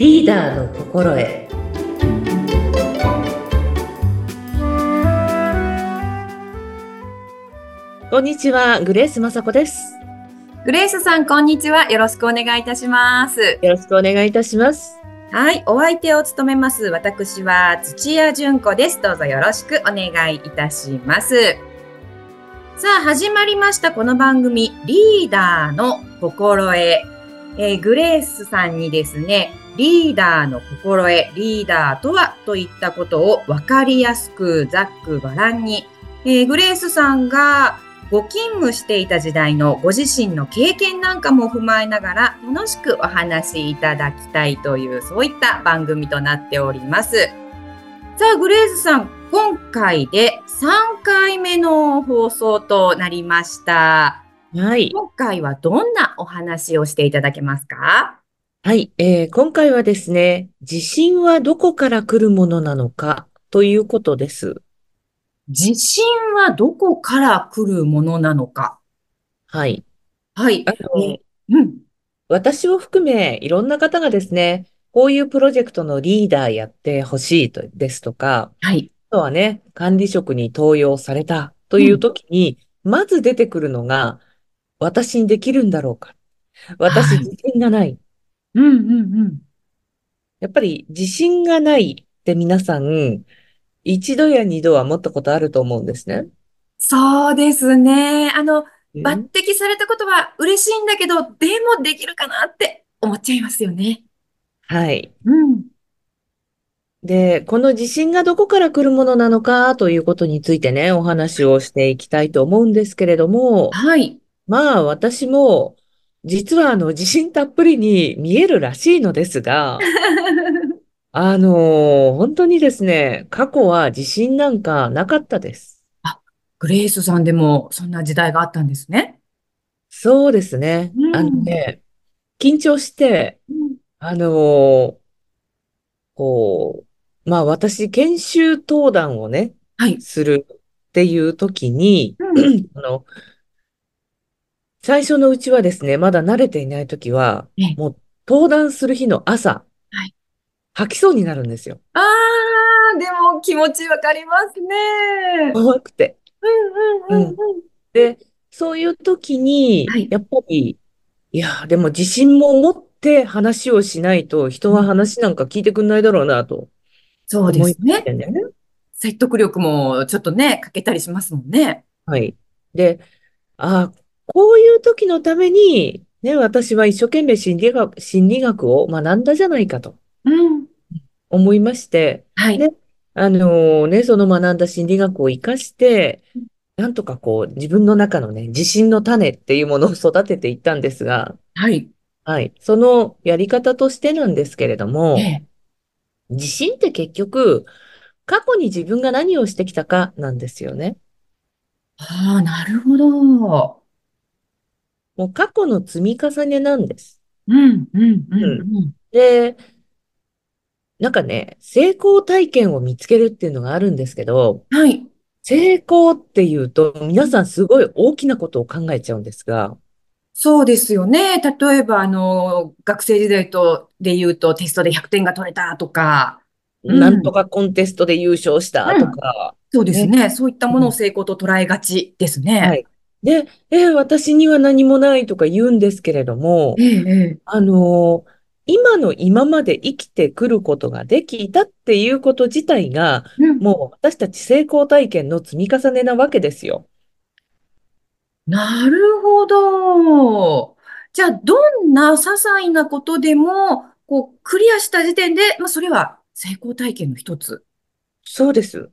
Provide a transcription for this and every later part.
リーダーの心得こんにちはグレース雅子ですグレースさん、こんにちは。よろしくお願いいたします。よろしくお願いいたしますはい、お相手を務めます。私は土屋純子です。どうぞよろしくお願いいたします。さあ、始まりました。この番組、リーダーの心得。えーグレースさんにですね、リーダーの心得、リーダーとはといったことを分かりやすく、ざっくばらんに、えーグレースさんがご勤務していた時代のご自身の経験なんかも踏まえながら楽しくお話しいただきたいというそういった番組となっております。さあ、グレーズさん、今回で3回目の放送となりました。はい今回はどんなお話をしていただけますか？はい、えー今回はですね自信はどこから来るものなのかということです自信はどこから来るものなのかはいはい。あのえうん。私を含めいろんな方がですねこういうプロジェクトのリーダーやってほしいとですとかはい。あとはね、管理職に登用されたという時に、まず出てくるのが、私にできるんだろうか。私はい自信がない。うんうんうん。やっぱり自信がないって皆さん、一度や二度は持ったことあると思うんですね。そうですね。あの、うん抜擢されたことは嬉しいんだけど、でもできるかなって思っちゃいますよね。はい。うん。で、この自信がどこから来るものなのかということについてね、お話をしていきたいと思うんですけれども、はい。まあ私も、実はあの、自信たっぷりに見えるらしいのですが、あのー本当にですね、過去は自信なんかなかったです。グレースさんでもそんな時代があったんですね。そうですね。うんあのね、緊張して、あのーこう、まあ私、研修登壇をね、はい。するっていう時に、うん あの、最初のうちはですね、まだ慣れていない時はええ、もう登壇する日の朝はい、吐きそうになるんですよ。あー、でも気持ちわかりますね。怖くて。うんうんうんうん。で、そういう時にはい、やっぱり、いや、でも自信も持って話をしないと、人は話なんか聞いてくんないだろうなとそうですね。説得力もちょっとね、欠けたりしますもんね。はい。で、あこういう時のために、ね、私は一生懸命心理学、心理学を学んだじゃないかとうん。思いまして、はい。ねあのね、その学んだ心理学を活かして、なんとかこう、自分の中のね、自信の種っていうものを育てていったんですが、はい。はい。そのやり方としてなんですけれどもえ、え。自信って結局、過去に自分が何をしてきたかなんですよね。ああ、なるほど。もう過去の積み重ねなんです。うん、うん、うん、うん。で、なんかね、成功体験を見つけるっていうのがあるんですけど、はい。成功っていうと、皆さんすごい大きなことを考えちゃうんですが、そうですよね。例えば、あの、学生時代と、で言うと、テストで100点が取れたとか、うんなんとかコンテストで優勝したとか、そうですね。そういったものを成功と捉えがちですね。はいで、え、私には何もないとか言うんですけれども、ええ、ええ。あの今の今まで生きてくることができたっていうこと自体が、うんもう私たち成功体験の積み重ねなわけですよ。なるほど。じゃあ、どんな些細なことでも、こう、クリアした時点で、まあ、それは成功体験の一つ。そうです。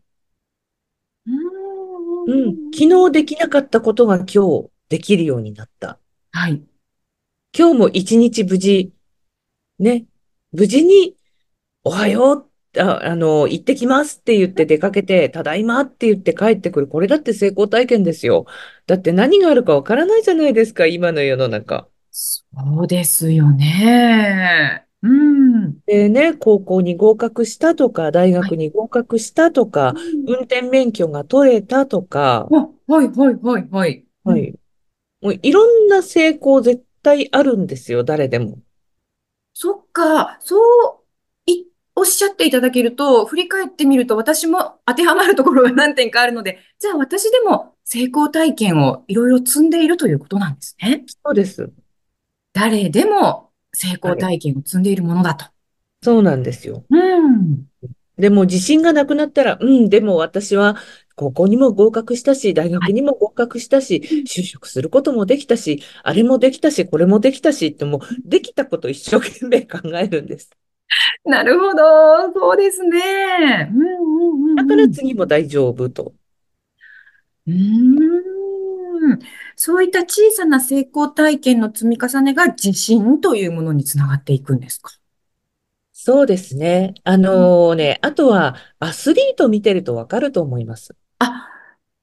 ううん。昨日できなかったことが今日できるようになった。はい。今日も一日無事、ね、無事に、おはよう、あ、あの、行ってきますって言って出かけて、ただいまって言って帰ってくる。これだって成功体験ですよ。だって何があるかわからないじゃないですか、今の世の中。そうですよね。うん。でね、高校に合格したとか、大学に合格したとか、運転免許が取れたとか、あ、はい、はい、はい、はい。はい。もういろんな成功絶対あるんですよ、誰でも。そっか、そういおっしゃっていただけると、振り返ってみると私も当てはまるところが何点かあるので、じゃあ私でも成功体験をいろいろ積んでいるということなんですね。そうです。誰でも成功はい。体験を積んでいるものだと。そうなんですよ。うん。でも自信がなくなったら、うん、でも私は高校にも合格したし、大はい。学にも合格したし、就職することもできたし、あれもできたし、これもできたしってもうできたこと一生懸命考えるんです。なるほど。そうですね。うんうんだかうんうん。ら次も大丈夫と。うーん。そういった小さな成功体験の積み重ねが自信というものにつながっていくんですか？そうですね。あうんのね、あとはアスリート見てるとわかると思います。あ、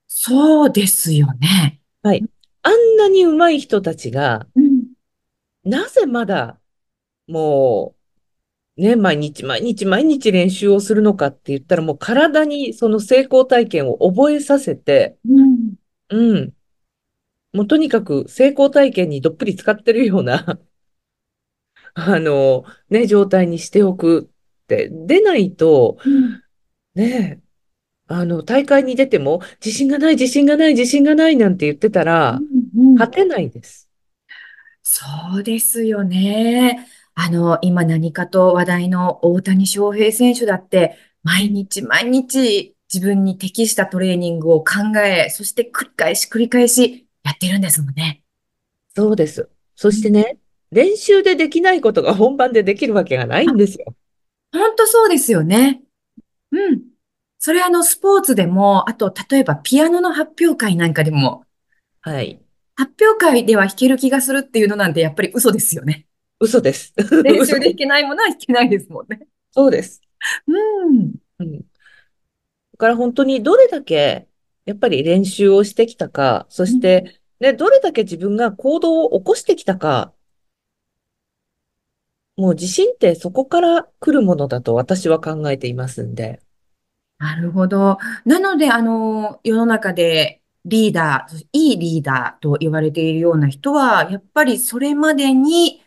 そうですよね。はい。あんなに上手い人たちが、うん。なぜまだもうね、毎日毎日毎日練習をするのかって言ったらもう体にその成功体験を覚えさせて、うん。うん。もうとにかく成功体験にどっぷり使ってるようなあの、ね、状態にしておくって。でないと、うん。ね、あの、大会に出ても、自信がない、自信がない、自信がないなんて言ってたうら、んうん勝てないです。そうですよね。あの、今何かと話題の大谷翔平選手だって、毎うん日毎日自分に適したトレーニングを考え、そして繰り返し繰り返しやってるんですもんね。そうです。そうんしてね、練習でできないことが本番でできるわけがないんですよ。本当そうですよね。うん。それあのスポーツでも、あと例えばピアノの発表会なんかでも、はい。発表会では弾ける気がするっていうのなんてやっぱり嘘ですよね。嘘です。練習で弾。けないものは弾けないですもんね。そうです。うん。うん。だから本当にどれだけ、やっぱり練習をしてきたか、そうんして、ね、どれだけ自分が行動を起こしてきたか、もう自信ってそこから来るものだと私は考えていますんで。なるほど。なので、あの、世の中でリーダー、いいリーダーと言われているような人は、やっぱりそれまでに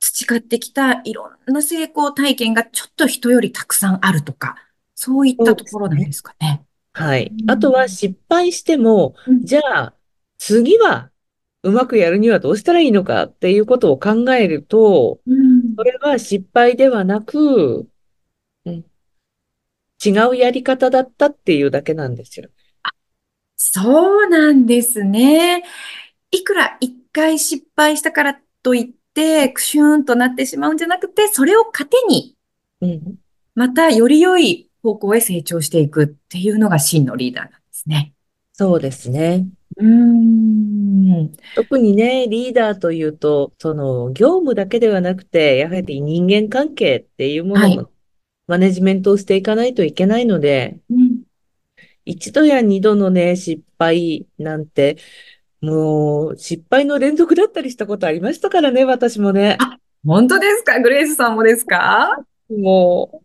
培ってきたいろんな成功体験がちょっと人よりたくさんあるとか、そういったところなんでですかね。はうい。あとはん。失敗しても、うんじゃあ、次はうまくやるにはどうしたらいいのかっていうことを考えると、そうんれは失敗ではなく、うん違うやり方だったっていうだけなんですよ。そうなんですね。いくら一回失敗したからといって、クシューンとなってしまうんじゃなくて、それを糧にうん。またより良い方向へ成長していくっていうのが真のリーダーなんですね。そうですね。うーん。特にね、リーダーというと、その業務だけではなくて、やはり人間関係っていうもはい。のもマネジメントをしていかないといけないので、うん。一度や二度のね、失敗なんて、もう失敗の連続だったりしたことありましたからね、私もね。あ、本当ですか？グレイスさんもですか？も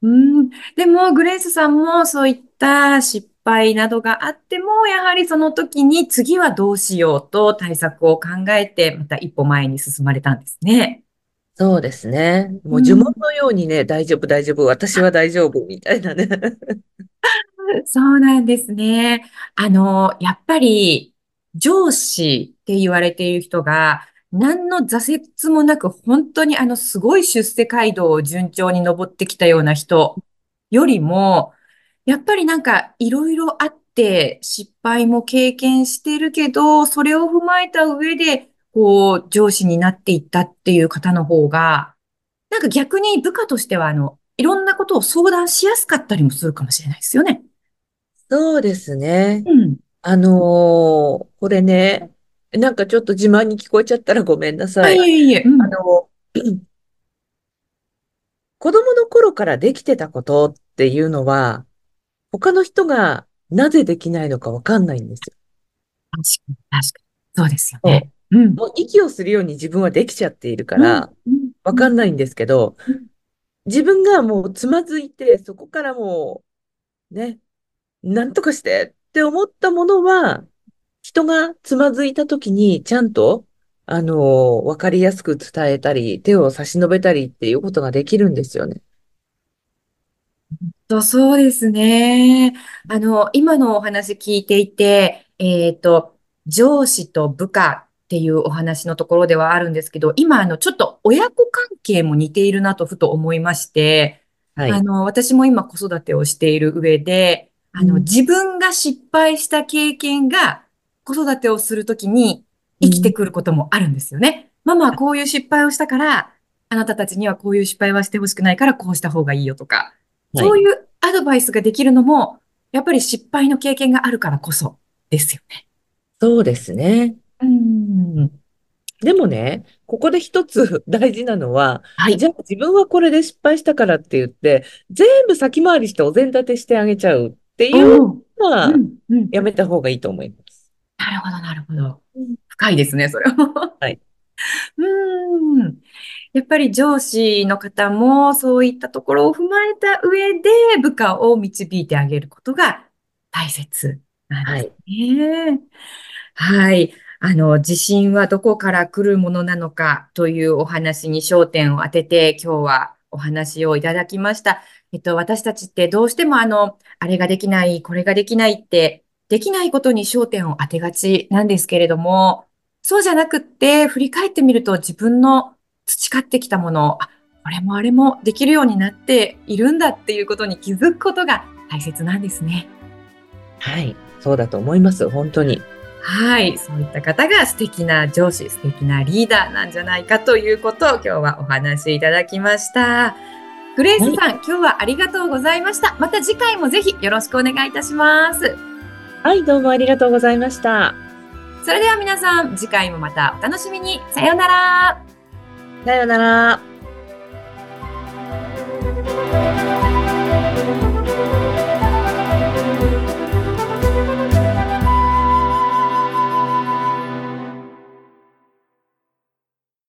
うん。でも、グレイスさんもそういった失敗などがあっても、やはりその時に次はどうしようと対策を考えて、また一歩前に進まれたんですね。う、そうですね。もう呪文うん。のようにね、大丈夫、大丈夫、私は大丈夫、みたいなね。そうなんですね。あの、やっぱり上司って言われている人が何の挫折もなく本当にあのすごい出世街道を順調に登ってきたような人よりも、やっぱりなんかいろいろあって失敗も経験してるけど、それを踏まえた上でこう上司になっていったっていう方の方が、なんか逆に部下としてはあの、いろんなことを相談しやすかったりもするかもしれないですよね。そうですね。うん。あのーこれね、なんかちょっと自慢に聞こえちゃったらごめんなあ、さい。いえいえ、うん。あの、子供の頃からできてたことっていうのは、他の人がなぜできないのかわかんないんですよ。確かに、確かに。そうですよね。そうん。う。もう息をするように自分はできちゃっているかうん。ら、うん。わうん。かんないんですけど、うん。自分がもうつまずいて、そこからもう、ね、なんとかしてって思ったものは、人がつまずいた時にちゃんと、あの、わかりやすく伝えたり、手を差し伸べたりっていうことができるんですよね。と、そうですね。あの、今のお話聞いていて、えっと、上司と部下っていうお話のところではあるんですけど、今、あの、ちょっと親子関係も似ているなとふと思いまして、はい。あの、私も今子育てをしている上で、あの、うん。自分が失敗した経験が子育てをするときに生きてうん。くることもあるんですよね。ママはこういう失敗をしたから、あなたたちにはこういう失敗はしてほしくないからこうした方がいいよとか。はい。そういうアドバイスができるのも、やっぱり失敗の経験があるからこそですよね。そうですね。うん。でもね、ここで一つ 大事なのは、はい。じゃあ自分はこれで失敗したからって言って、全部先回りしてお膳立てしてあげちゃうっていうのは。やめた方がいいと思います。なるほど、なるほど。うん深いですね、それは。はい。うん。やっぱり上司の方もそういったところを踏まえた上で部下を導いてあげることが大切なんですはい。ね。はい。あの、自信はどこから来るものなのかというお話に焦点を当てて今日はお話をいただきました。えっと、私たちってどうしてもあの、あれができない、これができないって、できないことに焦点を当てがちなんですけれども、そうじゃなくって、振り返ってみると自分の培ってきたものを、あ、これもあれもできるようになっているんだっていうことに気づくことが大切なんですね。はい。そうだと思います。本当に。はい。そういった方が素敵な上司、素敵なリーダーなんじゃないかということを今日はお話しいただきました。グレーはい。スさん、今日はありがとうございました。また次回もぜひよろしくお願いいたします。はい、どうもありがとうございました。それでは皆さん、次回もまたお楽しみに。さようなら。さようなら。